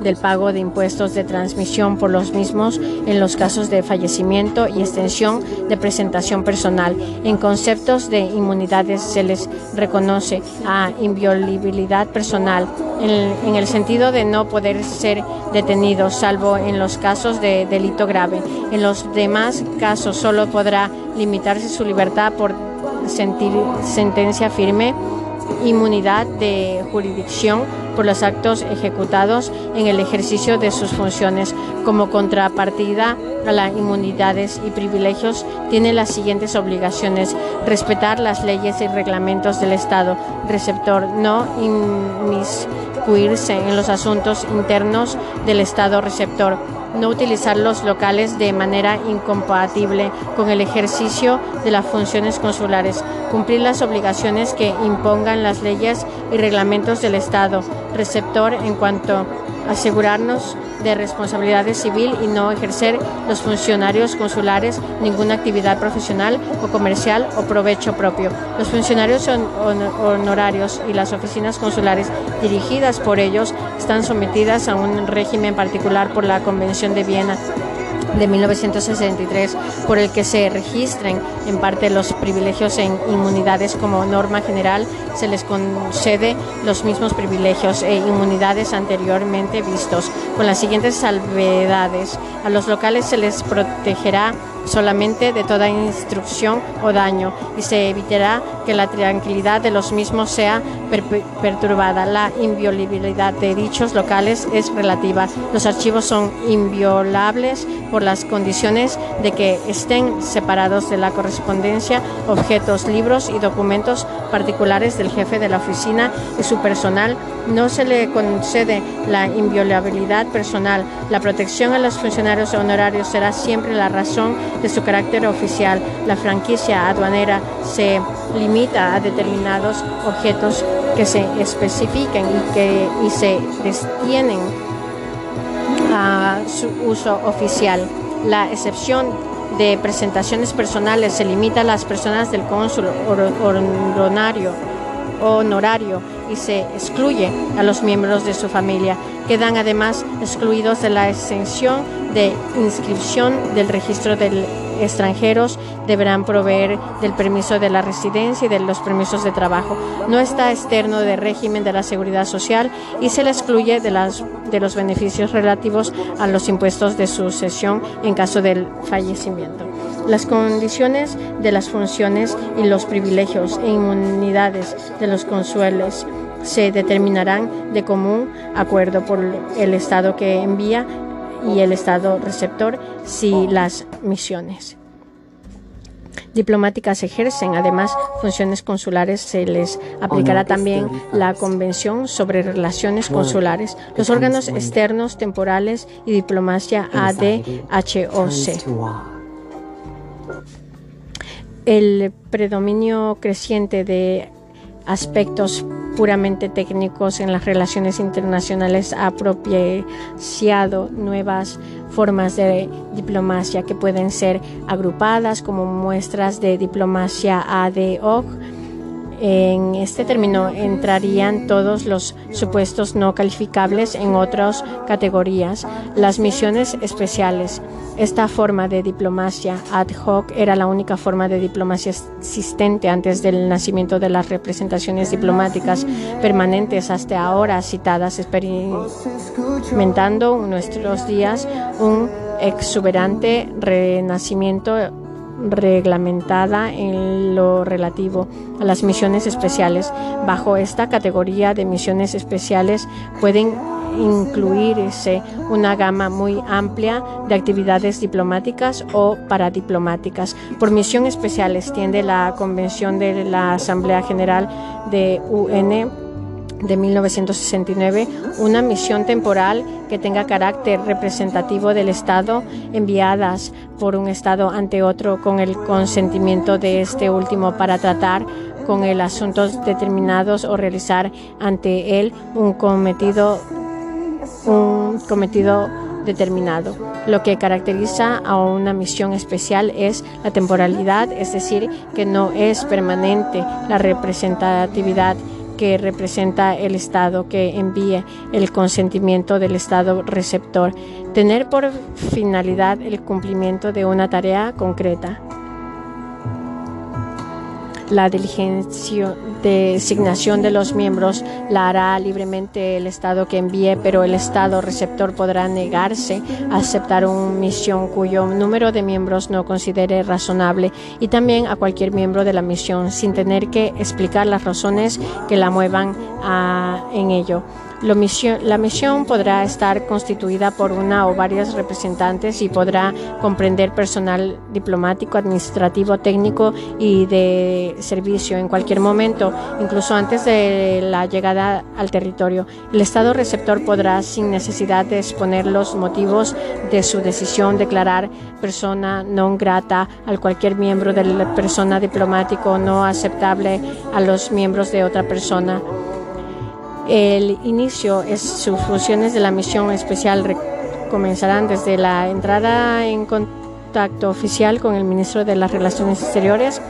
del pago de impuestos de transmisión por los mismos en los casos de fallecimiento y extensión de presentación personal. En conceptos de inmunidades se les reconoce a inviolabilidad personal en, el sentido de no poder ser detenidos salvo en los casos de delito grave. En los demás casos solo podrá limitarse su libertad por sentencia firme inmunidad de jurisdicción por los actos ejecutados en el ejercicio de sus funciones. Como contrapartida a las inmunidades y privilegios, tiene las siguientes obligaciones. Respetar las leyes y reglamentos del Estado. Receptor. No inmiscuirse en los asuntos internos del Estado receptor no utilizar los locales de manera incompatible con el ejercicio de las funciones consulares, cumplir las obligaciones que impongan las leyes y reglamentos del Estado, receptor en cuanto asegurarnos de responsabilidad civil y no ejercer los funcionarios consulares ninguna actividad profesional o comercial o provecho propio. Los funcionarios honorarios y las oficinas consulares dirigidas por ellos están sometidas a un régimen particular por la Convención de Viena de 1963, por el que se registren en parte los privilegios en inmunidades como norma general, se les concede los mismos privilegios e inmunidades anteriormente vistos, con las siguientes salvedades. A los locales se les protegerá solamente de toda instrucción o daño y se evitará que la tranquilidad de los mismos sea perturbada. La inviolabilidad de dichos locales es relativa. Los archivos son inviolables por las condiciones de que estén separados de la correspondencia, objetos, libros y documentos particulares del jefe de la oficina y su personal. No se le concede la inviolabilidad personal. La protección a los funcionarios honorarios será siempre la razón de su carácter oficial. La franquicia aduanera se limita a determinados objetos que se especifiquen y que y se destienen a su uso oficial. La excepción de presentaciones personales se limita a las personas del cónsul honorario, honorario y se excluye a los miembros de su familia. Quedan además excluidos de la exención de inscripción del registro de extranjeros deberán proveer del permiso de la residencia y de los permisos de trabajo. No está externo del régimen de la seguridad social y se le excluye de, las, de los beneficios relativos a los impuestos de sucesión en caso del fallecimiento. Las condiciones de las funciones y los privilegios e inmunidades de los consueles se determinarán de común acuerdo por el Estado que envía y el Estado receptor si las misiones diplomáticas ejercen. Además funciones consulares, se les aplicará también la Convención sobre Relaciones Consulares, los órganos externos, temporales y diplomacia ADHOC. El predominio creciente de aspectos puramente técnicos en las relaciones internacionales ha propiciado nuevas formas de diplomacia que pueden ser agrupadas como muestras de diplomacia ad hoc en este término entrarían todos los supuestos no calificables en otras categorías. Las misiones especiales. Esta forma de diplomacia ad hoc era la única forma de diplomacia existente antes del nacimiento de las representaciones diplomáticas permanentes hasta ahora citadas, experimentando en nuestros días un exuberante renacimiento reglamentada en lo relativo a las misiones especiales. Bajo esta categoría de misiones especiales pueden incluirse una gama muy amplia de actividades diplomáticas o paradiplomáticas. Por misión especial extiende la Convención de la Asamblea General de UN de 1969 una misión temporal que tenga carácter representativo del Estado enviadas por un Estado ante otro con el consentimiento de este último para tratar con el asuntos determinados o realizar ante él un cometido un cometido determinado. Lo que caracteriza a una misión especial es la temporalidad, es decir, que no es permanente la representatividad que representa el Estado que envíe el consentimiento del Estado receptor, tener por finalidad el cumplimiento de una tarea concreta. La diligencia designación de los miembros la hará libremente el Estado que envíe, pero el Estado receptor podrá negarse a aceptar una misión cuyo número de miembros no considere razonable y también a cualquier miembro de la misión sin tener que explicar las razones que la muevan a, en ello. La misión podrá estar constituida por una o varias representantes y podrá comprender personal diplomático, administrativo, técnico y de servicio en cualquier momento, incluso antes de la llegada al territorio. El Estado receptor podrá, sin necesidad de exponer los motivos de su decisión, declarar persona no grata a cualquier miembro de la persona diplomático no aceptable a los miembros de otra persona. El inicio es sus funciones de la misión especial comenzarán desde la entrada en contacto oficial con el ministro de las Relaciones Exteriores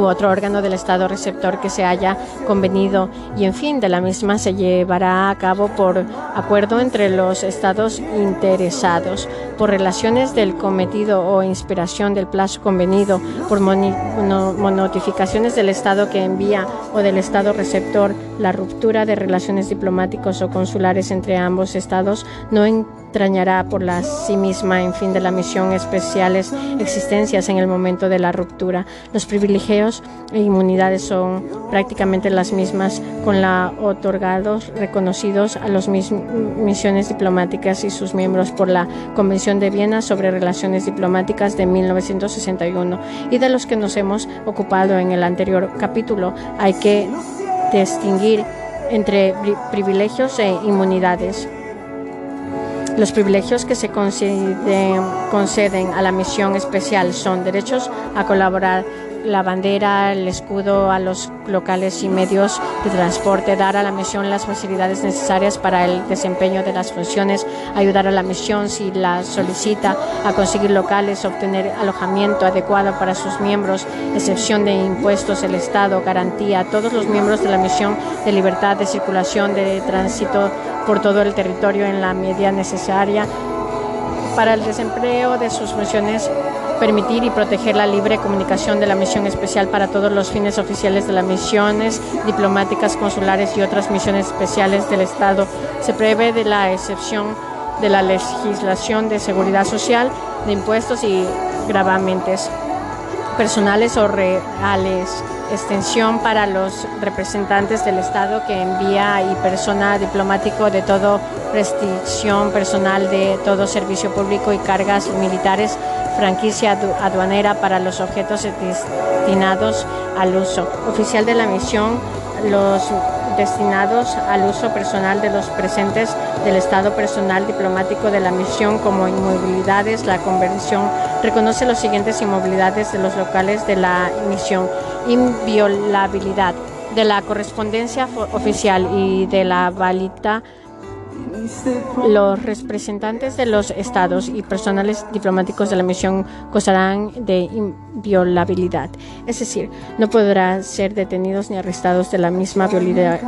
u otro órgano del Estado receptor que se haya convenido. Y, en fin, de la misma se llevará a cabo por acuerdo entre los Estados interesados, por relaciones del cometido o inspiración del plazo convenido, por notificaciones del Estado que envía o del Estado receptor, la ruptura de relaciones diplomáticos o consulares entre ambos Estados no en extrañará por la sí misma en fin de la misión especiales existencias en el momento de la ruptura. Los privilegios e inmunidades son prácticamente las mismas con la otorgados reconocidos a las misiones diplomáticas y sus miembros por la Convención de Viena sobre Relaciones Diplomáticas de 1961 y de los que nos hemos ocupado en el anterior capítulo. Hay que distinguir entre privilegios e inmunidades. Los privilegios que se conceden, conceden a la misión especial son derechos a colaborar la bandera, el escudo a los locales y medios de transporte, dar a la misión las facilidades necesarias para el desempeño de las funciones, ayudar a la misión si la solicita, a conseguir locales, obtener alojamiento adecuado para sus miembros, excepción de impuestos, el Estado, garantía a todos los miembros de la misión de libertad de circulación, de tránsito por todo el territorio en la medida necesaria para el desempleo de sus funciones permitir y proteger la libre comunicación de la misión especial para todos los fines oficiales de las misiones diplomáticas, consulares y otras misiones especiales del Estado. Se prevé de la excepción de la legislación de seguridad social, de impuestos y gravamentos personales o reales extensión para los representantes del Estado que envía y persona diplomático de todo restricción personal de todo servicio público y cargas militares franquicia aduanera para los objetos destinados al uso oficial de la misión, los destinados al uso personal de los presentes del Estado personal diplomático de la misión como inmovilidades. La convención reconoce los siguientes inmovilidades de los locales de la misión. Inviolabilidad de la correspondencia oficial y de la valita los representantes de los estados y personales diplomáticos de la misión gozarán de inviolabilidad, es decir, no podrán ser detenidos ni arrestados de la misma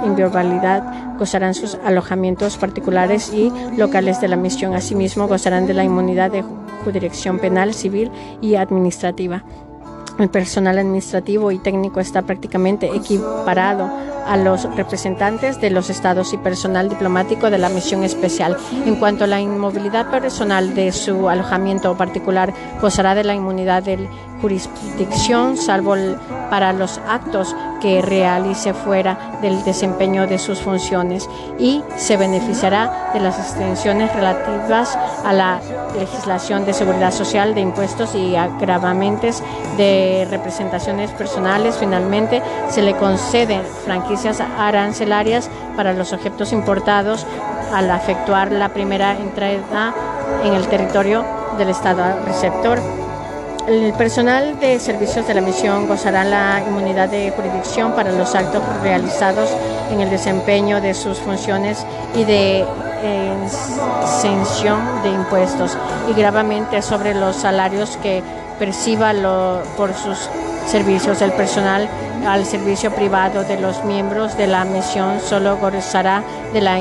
inviolabilidad, gozarán sus alojamientos particulares y locales de la misión, asimismo gozarán de la inmunidad de jurisdicción penal, civil y administrativa. El personal administrativo y técnico está prácticamente equiparado a los representantes de los estados y personal diplomático de la misión especial. En cuanto a la inmovilidad personal de su alojamiento particular, gozará de la inmunidad del jurisdicción, salvo para los actos que realice fuera del desempeño de sus funciones y se beneficiará de las extensiones relativas a la legislación de seguridad social, de impuestos y agravamentos de representaciones personales. Finalmente, se le conceden franquicias arancelarias para los objetos importados al efectuar la primera entrega en el territorio del Estado receptor. El personal de servicios de la misión gozará la inmunidad de jurisdicción para los actos realizados en el desempeño de sus funciones y de exención de impuestos y gravemente sobre los salarios que perciba por sus servicios. El personal al servicio privado de los miembros de la misión solo gozará de la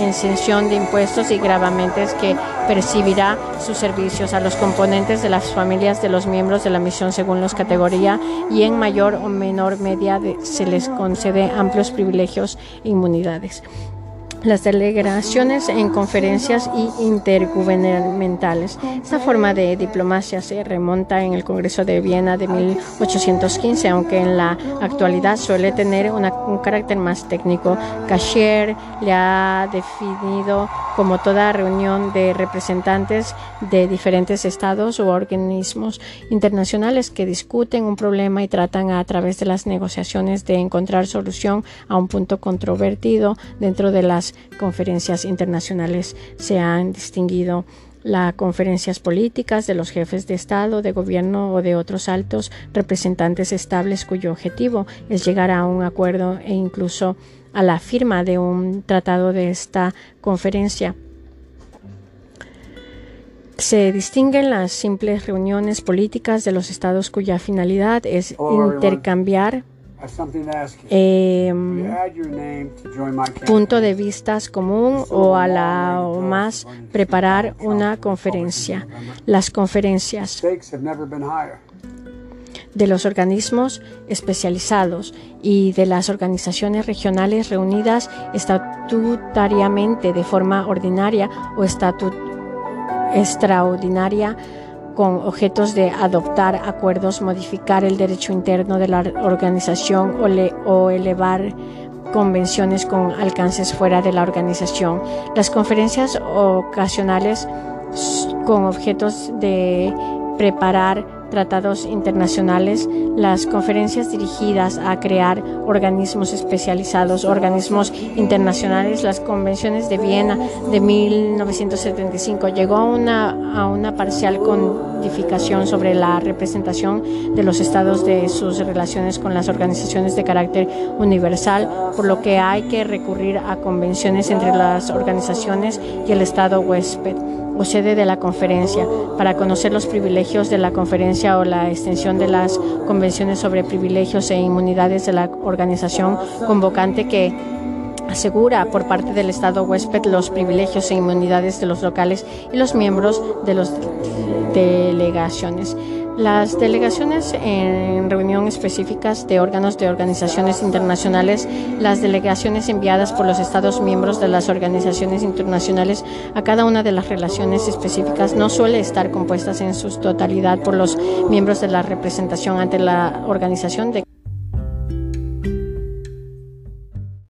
exención de impuestos y gravamentos que percibirá sus servicios a los componentes de las familias de los miembros de la misión según las categorías y en mayor o menor medida se les concede amplios privilegios e inmunidades las delegaciones en conferencias y intergubernamentales. Esta forma de diplomacia se remonta en el Congreso de Viena de 1815, aunque en la actualidad suele tener un carácter más técnico. Cachier le ha definido como toda reunión de representantes de diferentes estados u organismos internacionales que discuten un problema y tratan a través de las negociaciones de encontrar solución a un punto controvertido dentro de las conferencias internacionales se han distinguido las conferencias políticas de los jefes de Estado, de gobierno o de otros altos representantes estables cuyo objetivo es llegar a un acuerdo e incluso a la firma de un tratado de esta conferencia. Se distinguen las simples reuniones políticas de los estados cuya finalidad es intercambiar eh, punto de vistas común o a la o más preparar una conferencia. Las conferencias de los organismos especializados y de las organizaciones regionales reunidas estatutariamente de forma ordinaria o estatutaria extraordinaria con objetos de adoptar acuerdos, modificar el derecho interno de la organización o, elevar convenciones con alcances fuera de la organización. Las conferencias ocasionales con objetos de preparar tratados internacionales, las conferencias dirigidas a crear organismos especializados, organismos internacionales, las convenciones de Viena de 1975 llegó a una, a una parcial codificación sobre la representación de los estados de sus relaciones con las organizaciones de carácter universal, por lo que hay que recurrir a convenciones entre las organizaciones y el estado huésped o sede de la conferencia para conocer los privilegios de la conferencia o la extensión de las convenciones sobre privilegios e inmunidades de la organización convocante que asegura por parte del Estado huésped los privilegios e inmunidades de los locales y los miembros de las delegaciones. Las delegaciones en reunión específicas de órganos de organizaciones internacionales, las delegaciones enviadas por los Estados miembros de las organizaciones internacionales a cada una de las relaciones específicas no suele estar compuestas en su totalidad por los miembros de la representación ante la organización de